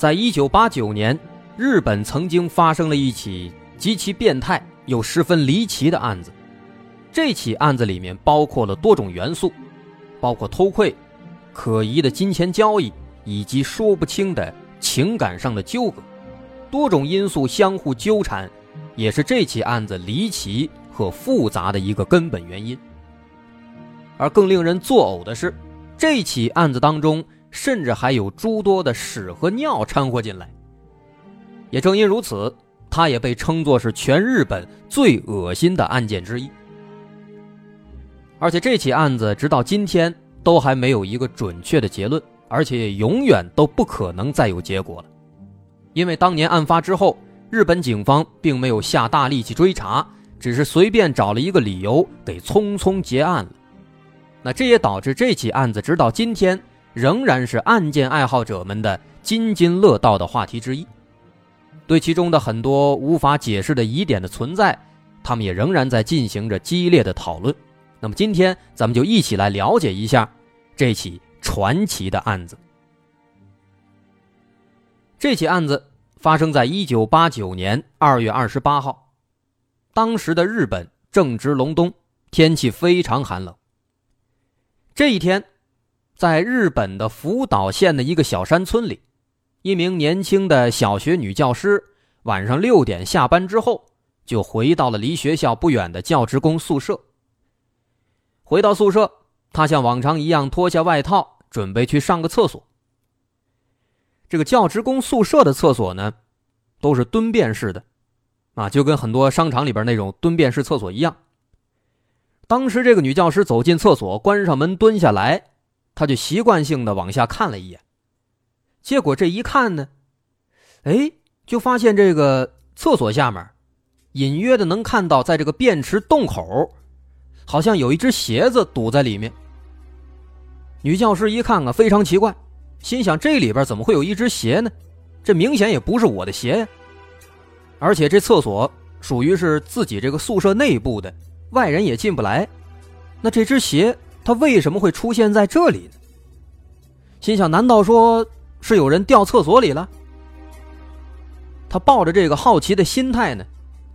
在一九八九年，日本曾经发生了一起极其变态又十分离奇的案子。这起案子里面包括了多种元素，包括偷窥、可疑的金钱交易以及说不清的情感上的纠葛，多种因素相互纠缠，也是这起案子离奇和复杂的一个根本原因。而更令人作呕的是，这起案子当中。甚至还有诸多的屎和尿掺和进来。也正因如此，它也被称作是全日本最恶心的案件之一。而且这起案子直到今天都还没有一个准确的结论，而且永远都不可能再有结果了，因为当年案发之后，日本警方并没有下大力气追查，只是随便找了一个理由给匆匆结案了。那这也导致这起案子直到今天。仍然是案件爱好者们的津津乐道的话题之一，对其中的很多无法解释的疑点的存在，他们也仍然在进行着激烈的讨论。那么今天咱们就一起来了解一下这起传奇的案子。这起案子发生在一九八九年二月二十八号，当时的日本正值隆冬，天气非常寒冷。这一天。在日本的福岛县的一个小山村里，一名年轻的小学女教师晚上六点下班之后，就回到了离学校不远的教职工宿舍。回到宿舍，她像往常一样脱下外套，准备去上个厕所。这个教职工宿舍的厕所呢，都是蹲便式的，啊，就跟很多商场里边那种蹲便式厕所一样。当时这个女教师走进厕所，关上门，蹲下来。他就习惯性的往下看了一眼，结果这一看呢，哎，就发现这个厕所下面，隐约的能看到，在这个便池洞口，好像有一只鞋子堵在里面。女教师一看啊，非常奇怪，心想这里边怎么会有一只鞋呢？这明显也不是我的鞋呀。而且这厕所属于是自己这个宿舍内部的，外人也进不来，那这只鞋。他为什么会出现在这里呢？心想，难道说是有人掉厕所里了？他抱着这个好奇的心态呢，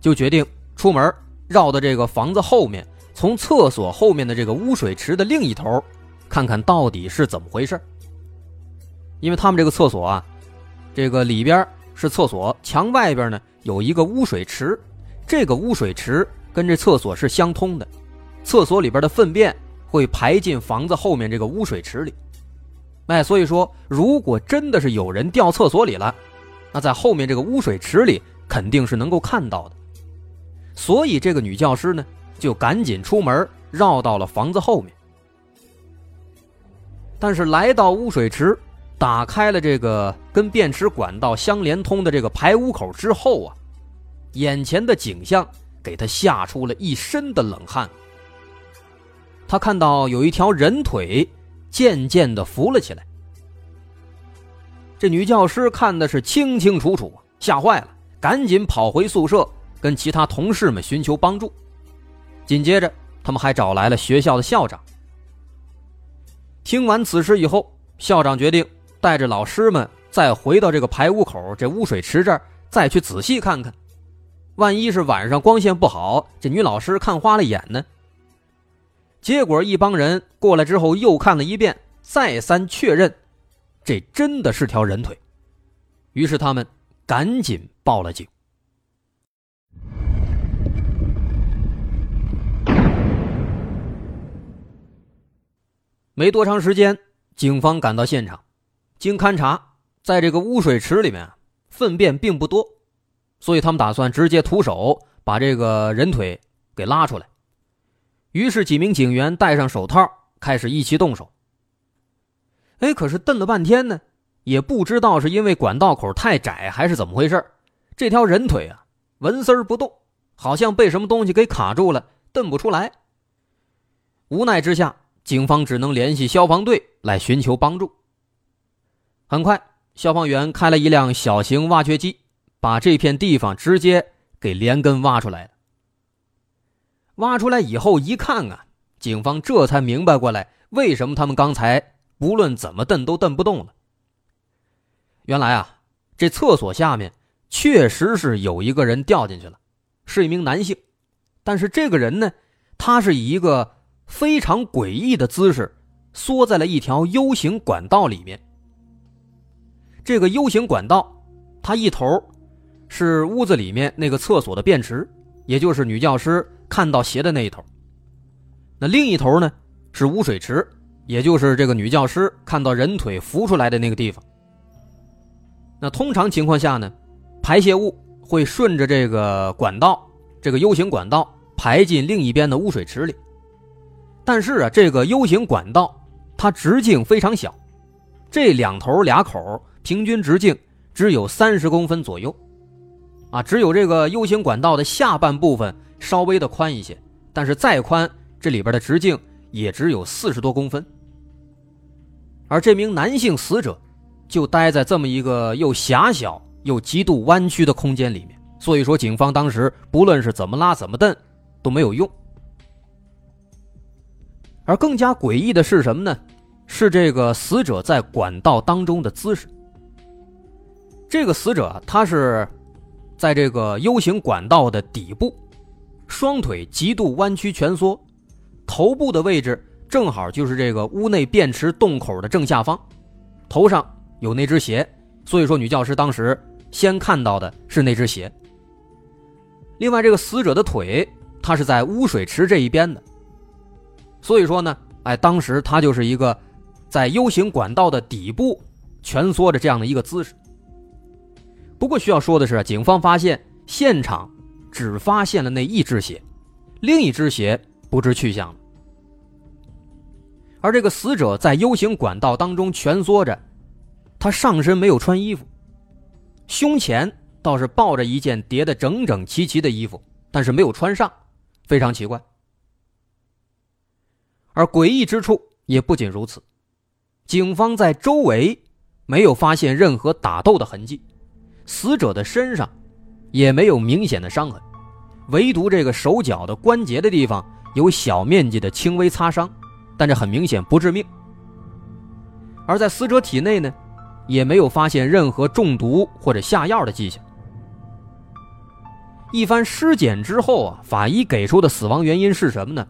就决定出门，绕到这个房子后面，从厕所后面的这个污水池的另一头，看看到底是怎么回事。因为他们这个厕所啊，这个里边是厕所，墙外边呢有一个污水池，这个污水池跟这厕所是相通的，厕所里边的粪便。会排进房子后面这个污水池里，哎，所以说，如果真的是有人掉厕所里了，那在后面这个污水池里肯定是能够看到的。所以这个女教师呢，就赶紧出门，绕到了房子后面。但是来到污水池，打开了这个跟便池管道相连通的这个排污口之后啊，眼前的景象给她吓出了一身的冷汗。他看到有一条人腿渐渐的浮了起来，这女教师看的是清清楚楚，吓坏了，赶紧跑回宿舍跟其他同事们寻求帮助。紧接着，他们还找来了学校的校长。听完此事以后，校长决定带着老师们再回到这个排污口、这污水池这儿，再去仔细看看，万一是晚上光线不好，这女老师看花了眼呢？结果一帮人过来之后，又看了一遍，再三确认，这真的是条人腿。于是他们赶紧报了警。没多长时间，警方赶到现场，经勘查，在这个污水池里面，粪便并不多，所以他们打算直接徒手把这个人腿给拉出来。于是，几名警员戴上手套，开始一起动手。哎，可是瞪了半天呢，也不知道是因为管道口太窄还是怎么回事这条人腿啊纹丝儿不动，好像被什么东西给卡住了，蹬不出来。无奈之下，警方只能联系消防队来寻求帮助。很快，消防员开了一辆小型挖掘机，把这片地方直接给连根挖出来了。挖出来以后一看啊，警方这才明白过来，为什么他们刚才不论怎么蹬都蹬不动了。原来啊，这厕所下面确实是有一个人掉进去了，是一名男性。但是这个人呢，他是以一个非常诡异的姿势缩在了一条 U 型管道里面。这个 U 型管道，它一头是屋子里面那个厕所的便池，也就是女教师看到鞋的那一头。那另一头呢，是污水池，也就是这个女教师看到人腿浮出来的那个地方。那通常情况下呢，排泄物会顺着这个管道，这个 U 型管道排进另一边的污水池里。但是啊，这个 U 型管道它直径非常小，这两头俩口平均直径只有三十公分左右，啊，只有这个 U 型管道的下半部分稍微的宽一些，但是再宽，这里边的直径也只有四十多公分。而这名男性死者。就待在这么一个又狭小又极度弯曲的空间里面，所以说警方当时不论是怎么拉怎么蹬都没有用。而更加诡异的是什么呢？是这个死者在管道当中的姿势。这个死者他是在这个 U 型管道的底部，双腿极度弯曲蜷缩，头部的位置正好就是这个屋内便池洞口的正下方，头上。有那只鞋，所以说女教师当时先看到的是那只鞋。另外，这个死者的腿，他是在污水池这一边的，所以说呢，哎，当时他就是一个在 U 型管道的底部蜷缩着这样的一个姿势。不过需要说的是，警方发现现场只发现了那一只鞋，另一只鞋不知去向了。而这个死者在 U 型管道当中蜷缩着。他上身没有穿衣服，胸前倒是抱着一件叠得整整齐齐的衣服，但是没有穿上，非常奇怪。而诡异之处也不仅如此，警方在周围没有发现任何打斗的痕迹，死者的身上也没有明显的伤痕，唯独这个手脚的关节的地方有小面积的轻微擦伤，但这很明显不致命。而在死者体内呢？也没有发现任何中毒或者下药的迹象。一番尸检之后啊，法医给出的死亡原因是什么呢？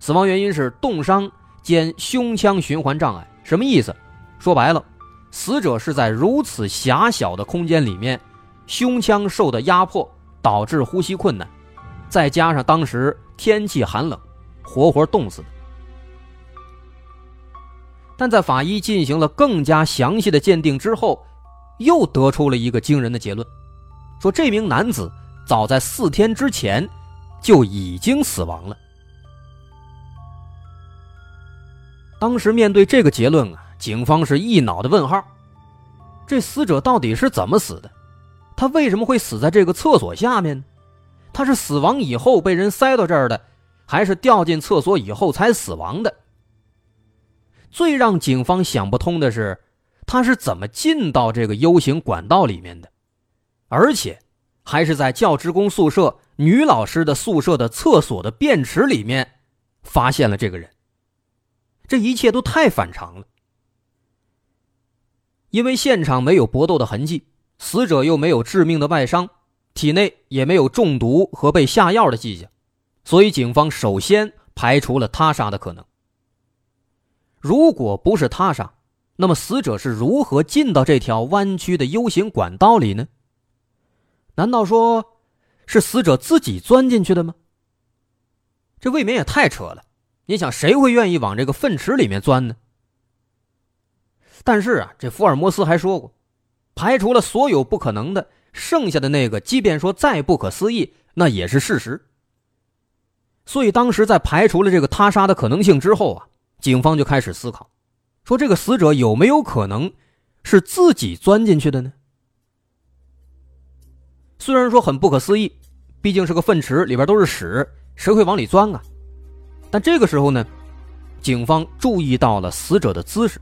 死亡原因是冻伤兼胸腔循环障碍。什么意思？说白了，死者是在如此狭小的空间里面，胸腔受的压迫导致呼吸困难，再加上当时天气寒冷，活活冻死的。但在法医进行了更加详细的鉴定之后，又得出了一个惊人的结论，说这名男子早在四天之前就已经死亡了。当时面对这个结论啊，警方是一脑的问号：这死者到底是怎么死的？他为什么会死在这个厕所下面呢？他是死亡以后被人塞到这儿的，还是掉进厕所以后才死亡的？最让警方想不通的是，他是怎么进到这个 U 型管道里面的，而且还是在教职工宿舍女老师的宿舍的厕所的便池里面发现了这个人。这一切都太反常了。因为现场没有搏斗的痕迹，死者又没有致命的外伤，体内也没有中毒和被下药的迹象，所以警方首先排除了他杀的可能。如果不是他杀，那么死者是如何进到这条弯曲的 U 型管道里呢？难道说，是死者自己钻进去的吗？这未免也太扯了。你想，谁会愿意往这个粪池里面钻呢？但是啊，这福尔摩斯还说过，排除了所有不可能的，剩下的那个，即便说再不可思议，那也是事实。所以当时在排除了这个他杀的可能性之后啊。警方就开始思考，说这个死者有没有可能是自己钻进去的呢？虽然说很不可思议，毕竟是个粪池，里边都是屎，谁会往里钻啊？但这个时候呢，警方注意到了死者的姿势。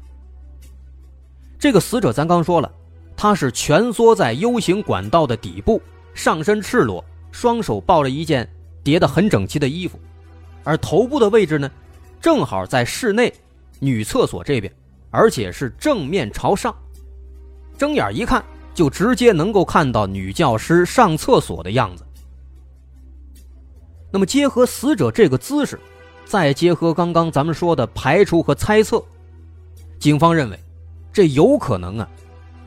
这个死者咱刚说了，他是蜷缩在 U 型管道的底部，上身赤裸，双手抱着一件叠得很整齐的衣服，而头部的位置呢，正好在室内女厕所这边，而且是正面朝上。睁眼一看，就直接能够看到女教师上厕所的样子。那么，结合死者这个姿势，再结合刚刚咱们说的排除和猜测，警方认为，这有可能啊，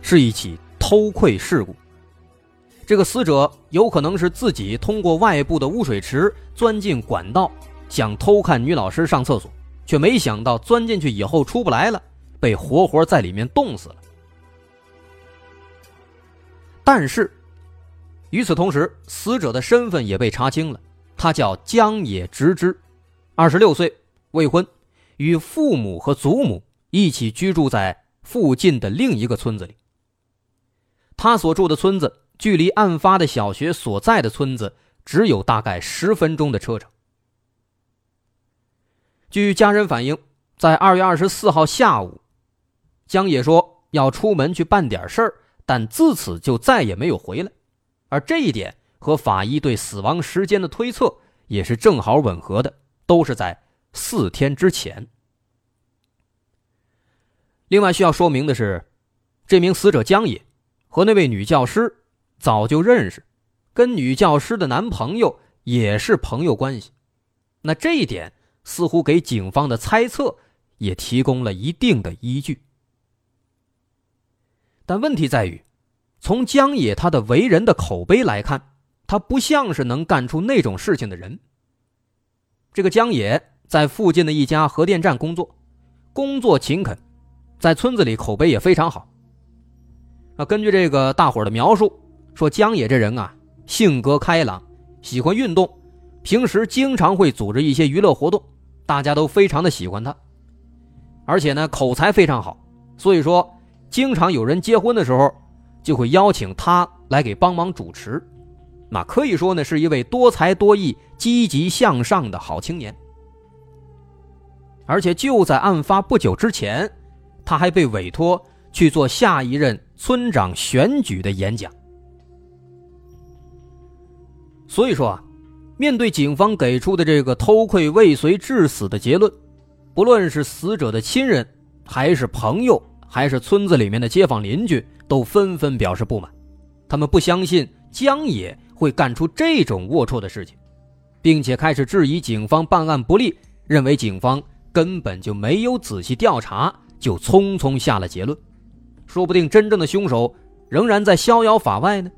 是一起偷窥事故。这个死者有可能是自己通过外部的污水池钻进管道，想偷看女老师上厕所，却没想到钻进去以后出不来了，被活活在里面冻死了。但是，与此同时，死者的身份也被查清了。他叫江野直之，二十六岁，未婚，与父母和祖母一起居住在附近的另一个村子里。他所住的村子距离案发的小学所在的村子只有大概十分钟的车程。据家人反映，在二月二十四号下午，江野说要出门去办点事儿。但自此就再也没有回来，而这一点和法医对死亡时间的推测也是正好吻合的，都是在四天之前。另外需要说明的是，这名死者江野和那位女教师早就认识，跟女教师的男朋友也是朋友关系，那这一点似乎给警方的猜测也提供了一定的依据。但问题在于，从江野他的为人的口碑来看，他不像是能干出那种事情的人。这个江野在附近的一家核电站工作，工作勤恳，在村子里口碑也非常好。啊，根据这个大伙的描述，说江野这人啊，性格开朗，喜欢运动，平时经常会组织一些娱乐活动，大家都非常的喜欢他。而且呢，口才非常好，所以说。经常有人结婚的时候，就会邀请他来给帮忙主持，那可以说呢是一位多才多艺、积极向上的好青年。而且就在案发不久之前，他还被委托去做下一任村长选举的演讲。所以说啊，面对警方给出的这个偷窥未遂致死的结论，不论是死者的亲人还是朋友。还是村子里面的街坊邻居都纷纷表示不满，他们不相信江野会干出这种龌龊的事情，并且开始质疑警方办案不力，认为警方根本就没有仔细调查就匆匆下了结论，说不定真正的凶手仍然在逍遥法外呢。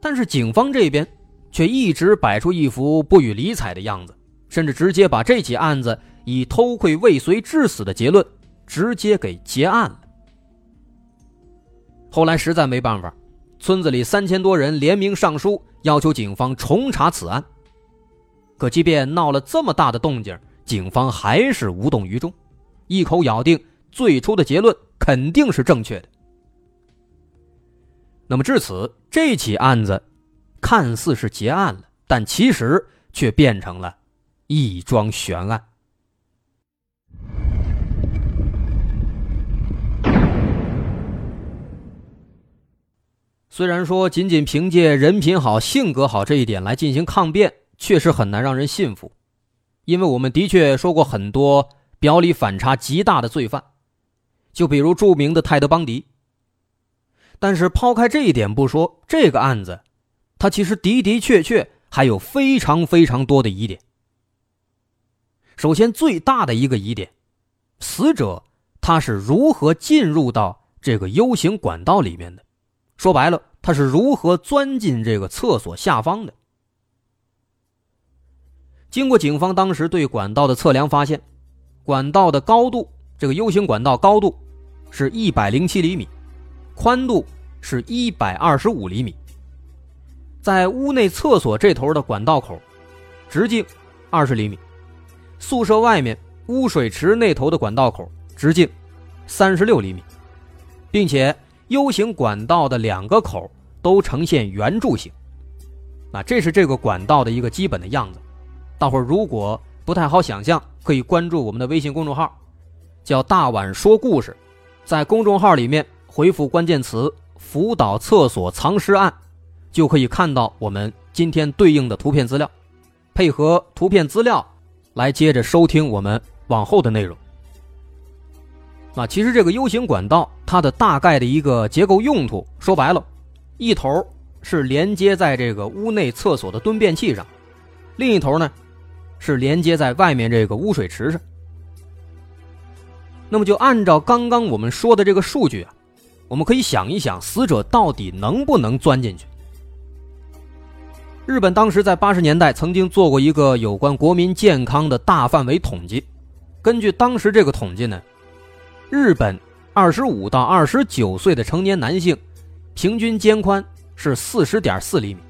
但是警方这边却一直摆出一副不予理睬的样子，甚至直接把这起案子以偷窥未遂致死的结论。直接给结案了。后来实在没办法，村子里三千多人联名上书，要求警方重查此案。可即便闹了这么大的动静，警方还是无动于衷，一口咬定最初的结论肯定是正确的。那么至此，这起案子看似是结案了，但其实却变成了一桩悬案。虽然说仅仅凭借人品好、性格好这一点来进行抗辩，确实很难让人信服，因为我们的确说过很多表里反差极大的罪犯，就比如著名的泰德·邦迪。但是抛开这一点不说，这个案子，它其实的的确确还有非常非常多的疑点。首先，最大的一个疑点，死者他是如何进入到这个 U 型管道里面的？说白了。他是如何钻进这个厕所下方的？经过警方当时对管道的测量，发现管道的高度，这个 U 型管道高度是一百零七厘米，宽度是一百二十五厘米。在屋内厕所这头的管道口，直径二十厘米；宿舍外面污水池那头的管道口直径三十六厘米，并且 U 型管道的两个口都呈现圆柱形。那这是这个管道的一个基本的样子。大伙儿如果不太好想象，可以关注我们的微信公众号，叫“大碗说故事”。在公众号里面回复关键词“福岛厕所藏尸案”，就可以看到我们今天对应的图片资料，配合图片资料来接着收听我们往后的内容。啊，其实这个 U 型管道它的大概的一个结构用途，说白了，一头是连接在这个屋内厕所的蹲便器上，另一头呢是连接在外面这个污水池上。那么就按照刚刚我们说的这个数据啊，我们可以想一想，死者到底能不能钻进去？日本当时在八十年代曾经做过一个有关国民健康的大范围统计，根据当时这个统计呢，日本二十五到二十九岁的成年男性平均肩宽是四十点四厘米，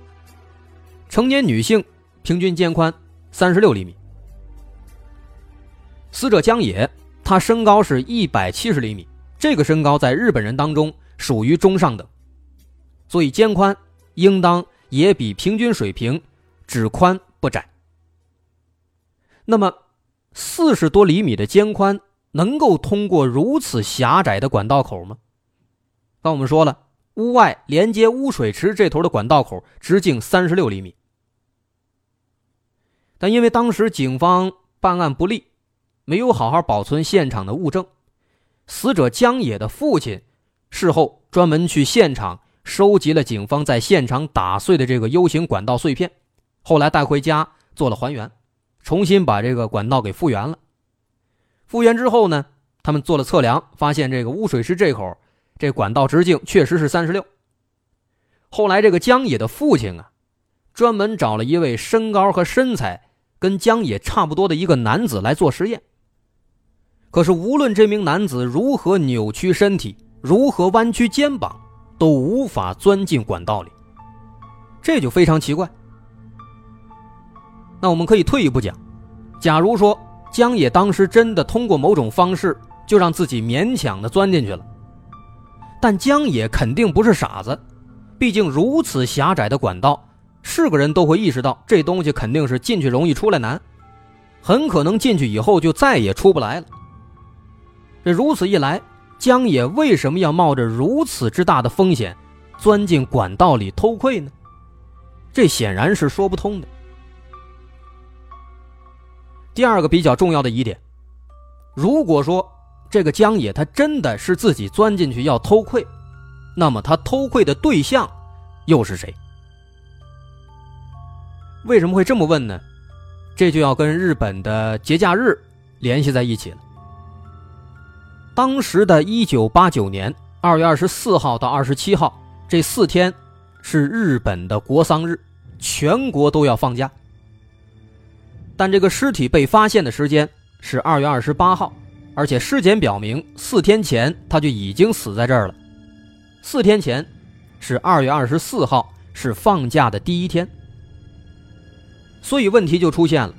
成年女性平均肩宽三十六厘米。死者江野。他身高是一百七十厘米，这个身高在日本人当中属于中上等，所以肩宽应当也比平均水平只宽不窄。那么，四十多厘米的肩宽能够通过如此狭窄的管道口吗？刚我们说了，屋外连接污水池这头的管道口直径三十六厘米，但因为当时警方办案不力。没有好好保存现场的物证，死者江野的父亲事后专门去现场收集了警方在现场打碎的这个 U 型管道碎片，后来带回家做了还原，重新把这个管道给复原了。复原之后呢，他们做了测量，发现这个污水池这口这管道直径确实是三十六。后来这个江野的父亲啊，专门找了一位身高和身材跟江野差不多的一个男子来做实验。可是，无论这名男子如何扭曲身体，如何弯曲肩膀，都无法钻进管道里。这就非常奇怪。那我们可以退一步讲，假如说江野当时真的通过某种方式，就让自己勉强的钻进去了，但江野肯定不是傻子，毕竟如此狭窄的管道，是个人都会意识到这东西肯定是进去容易出来难，很可能进去以后就再也出不来了。如此一来，江野为什么要冒着如此之大的风险，钻进管道里偷窥呢？这显然是说不通的。第二个比较重要的疑点，如果说这个江野他真的是自己钻进去要偷窥，那么他偷窥的对象又是谁？为什么会这么问呢？这就要跟日本的节假日联系在一起了。当时的一九八九年二月二十四号到二十七号这四天是日本的国丧日，全国都要放假。但这个尸体被发现的时间是二月二十八号，而且尸检表明四天前他就已经死在这儿了。四天前是二月二十四号，是放假的第一天。所以问题就出现了：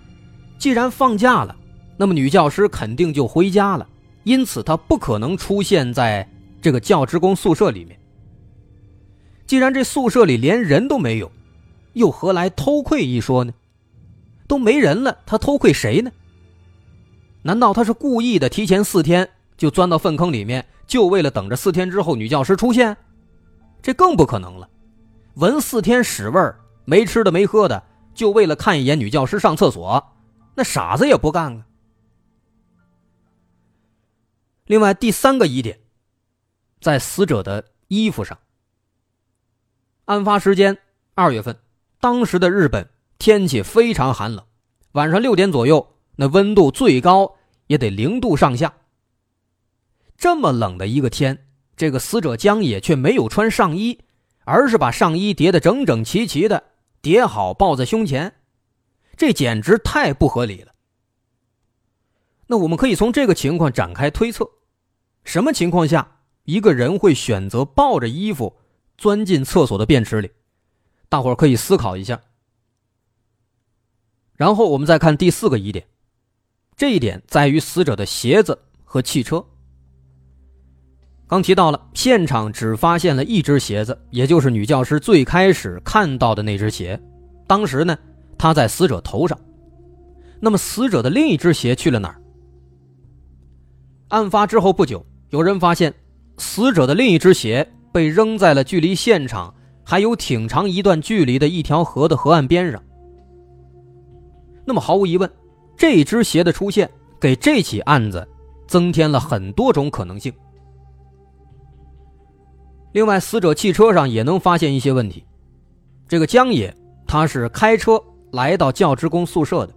既然放假了，那么女教师肯定就回家了。因此，他不可能出现在这个教职工宿舍里面。既然这宿舍里连人都没有，又何来偷窥一说呢？都没人了，他偷窥谁呢？难道他是故意的，提前四天就钻到粪坑里面，就为了等着四天之后女教师出现？这更不可能了。闻四天屎味儿，没吃的没喝的，就为了看一眼女教师上厕所，那傻子也不干啊！另外，第三个疑点，在死者的衣服上。案发时间二月份，当时的日本天气非常寒冷，晚上六点左右，那温度最高也得零度上下。这么冷的一个天，这个死者江野却没有穿上衣，而是把上衣叠得整整齐齐的，叠好抱在胸前，这简直太不合理了。那我们可以从这个情况展开推测。什么情况下一个人会选择抱着衣服钻进厕所的便池里？大伙儿可以思考一下。然后我们再看第四个疑点，这一点在于死者的鞋子和汽车。刚提到了，现场只发现了一只鞋子，也就是女教师最开始看到的那只鞋。当时呢，她在死者头上。那么，死者的另一只鞋去了哪儿？案发之后不久，有人发现死者的另一只鞋被扔在了距离现场还有挺长一段距离的一条河的河岸边上。那么，毫无疑问，这只鞋的出现给这起案子增添了很多种可能性。另外，死者汽车上也能发现一些问题。这个江野他是开车来到教职工宿舍的，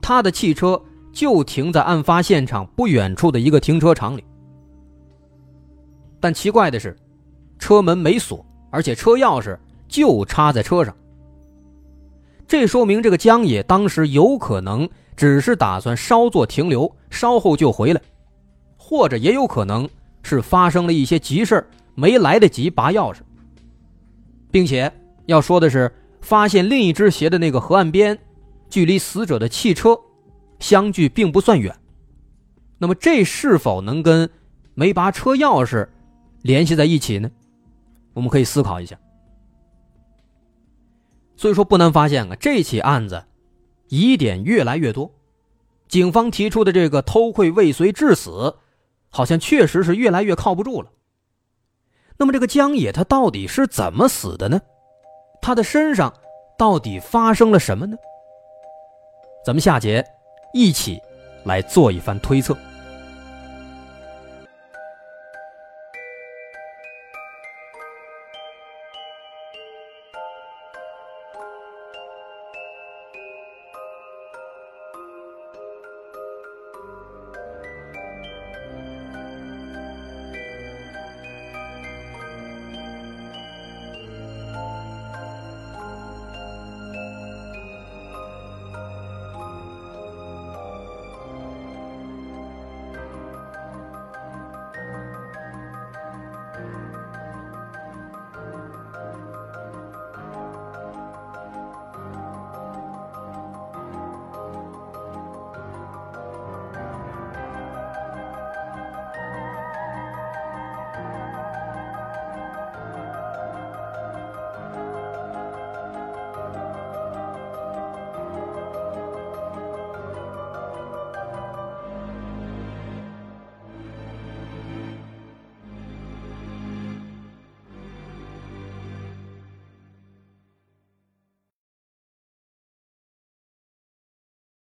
他的汽车就停在案发现场不远处的一个停车场里。但奇怪的是，车门没锁，而且车钥匙就插在车上。这说明这个江野当时有可能只是打算稍作停留，稍后就回来，或者也有可能是发生了一些急事没来得及拔钥匙，并且要说的是，发现另一只鞋的那个河岸边，距离死者的汽车相距并不算远。那么，这是否能跟没拔车钥匙联系在一起呢？我们可以思考一下。所以说，不难发现啊，这起案子疑点越来越多，警方提出的这个偷窥未遂致死，好像确实是越来越靠不住了。那么这个江野他到底是怎么死的呢？他的身上到底发生了什么呢？咱们下节一起来做一番推测。